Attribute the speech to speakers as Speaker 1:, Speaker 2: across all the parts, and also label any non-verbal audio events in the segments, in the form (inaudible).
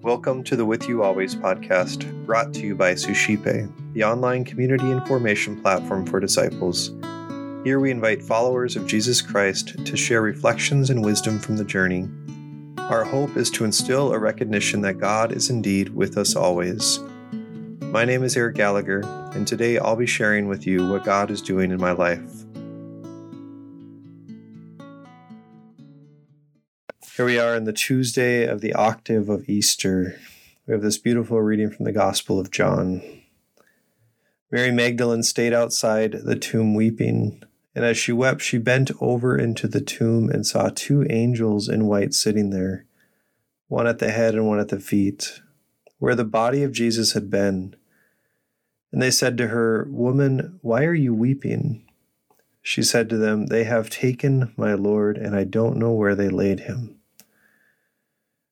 Speaker 1: Welcome to the With You Always podcast, brought to you by Suscipe, the online community and formation platform for disciples. Here we invite followers of Jesus Christ to share reflections and wisdom from the journey. Our hope is to instill a recognition that God is indeed with us always. My name is Eric Gallagher, and today I'll be sharing with you what God is doing in my life. Here we are in the Tuesday of the octave of Easter. We have this beautiful reading from the Gospel of John. Mary Magdalene stayed outside the tomb weeping, and as she wept, she bent over into the tomb and saw two angels in white sitting there, one at the head and one at the feet, where the body of Jesus had been. And they said to her, Woman, why are you weeping? She said to them, They have taken my Lord, and I don't know where they laid him.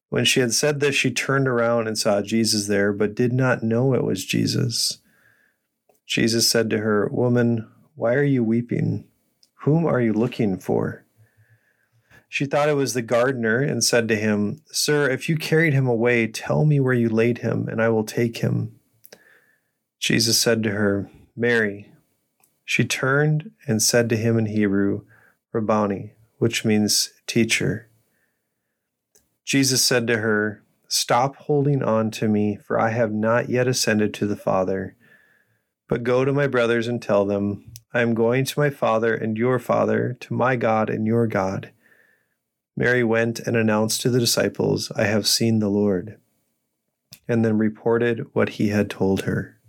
Speaker 1: When she had said this, she turned around and saw Jesus there, but did not know it was Jesus. Jesus said to her, Woman, why are you weeping? Whom are you looking for? She thought it was the gardener and said to him, Sir, if you carried him away, tell me where you laid him, and I will take him. Jesus said to her, Mary. She turned and said to him in Hebrew, Rabboni, which means teacher. Jesus said to her, Stop holding on to me, for I have not yet ascended to the Father. But go to my brothers and tell them, I am going to my Father and your Father, to my God and your God. Mary went and announced to the disciples, I have seen the Lord, and then reported what he had told her.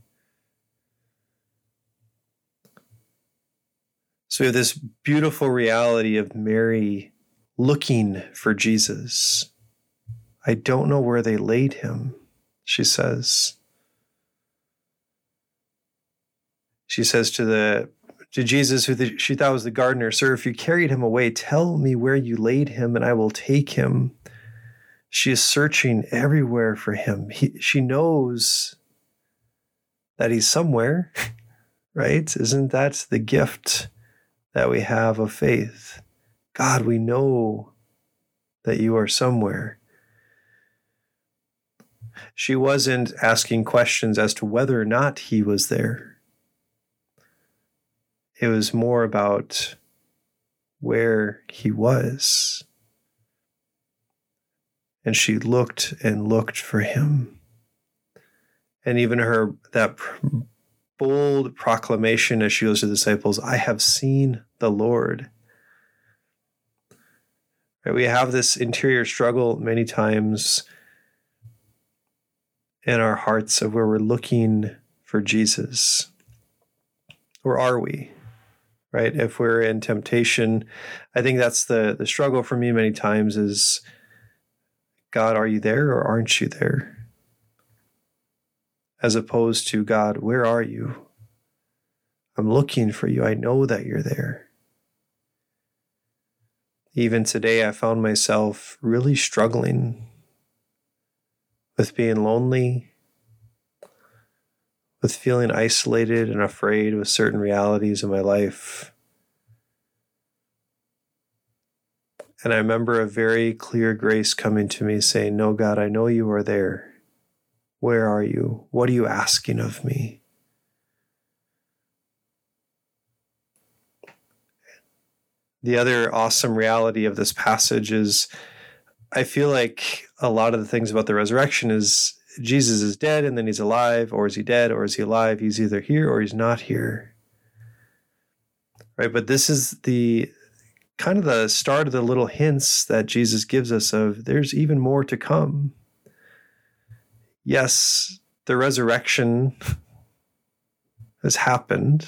Speaker 1: So we have this beautiful reality of Mary looking for Jesus I don't know where they laid him, she says. She says to the to Jesus, who the, she thought was the gardener, Sir, if you carried him away, tell me where you laid him, and I will take him. She is searching everywhere for him. He, she knows that he's somewhere, (laughs) right? Isn't that the gift that we have of faith? God, we know that you are somewhere. She wasn't asking questions as to whether or not he was there. It was more about where he was. And she looked and looked for him. And even her, that bold proclamation as she goes to the disciples, I have seen the Lord. We have this interior struggle many times in our hearts of where we're looking for Jesus? Or are we? Right? If we're in temptation, I think that's the the struggle for me many times is God, are you there or aren't you there? As opposed to God, where are you? I'm looking for you. I know that you're there. Even today, I found myself really struggling with being lonely, with feeling isolated and afraid with certain realities in my life. And I remember a very clear grace coming to me saying, No, God, I know you are there. Where are you? What are you asking of me? The other awesome reality of this passage is I feel like a lot of the things about the resurrection is Jesus is dead and then he's alive, or is he dead, or is he alive? He's either here or he's not here. Right? But this is the kind of the start of the little hints that Jesus gives us of there's even more to come. Yes, the resurrection (laughs) has happened.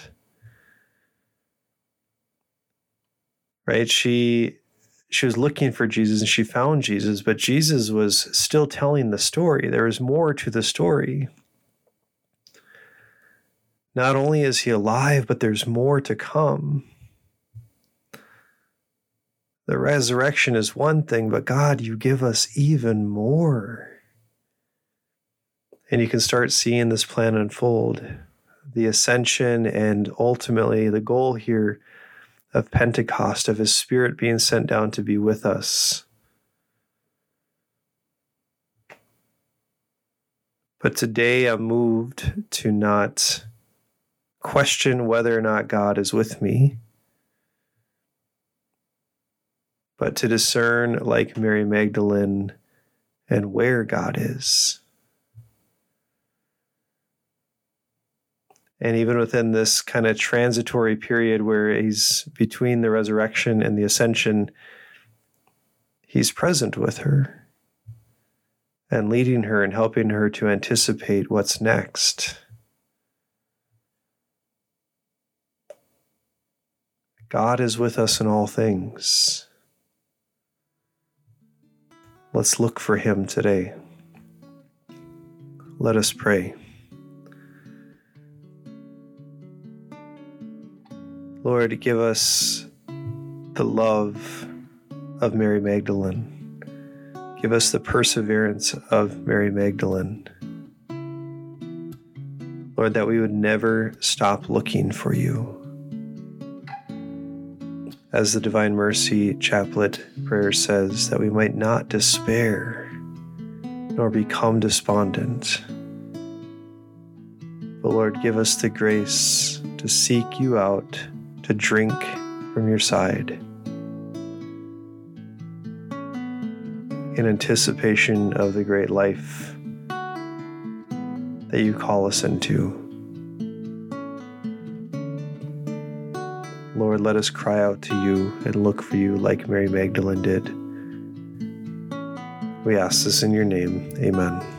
Speaker 1: Right? She she was looking for Jesus and she found Jesus, but Jesus was still telling the story. There is more to the story. Not only is he alive, but there's more to come. The resurrection is one thing, but God, you give us even more. And you can start seeing this plan unfold. The ascension and ultimately the goal here of Pentecost, of his Spirit being sent down to be with us. But today I'm moved to not question whether or not God is with me, but to discern, like Mary Magdalene, and where God is. And even within this kind of transitory period where he's between the resurrection and the ascension, he's present with her and leading her and helping her to anticipate what's next. God is with us in all things. Let's look for him today. Let us pray. Lord, give us the love of Mary Magdalene. Give us the perseverance of Mary Magdalene. Lord, that we would never stop looking for you. As the Divine Mercy Chaplet prayer says, that we might not despair nor become despondent. But Lord, give us the grace to seek you out, to drink from your side. In anticipation of the great life that you call us into. Lord, let us cry out to you and look for you like Mary Magdalene did. We ask this in your name. Amen.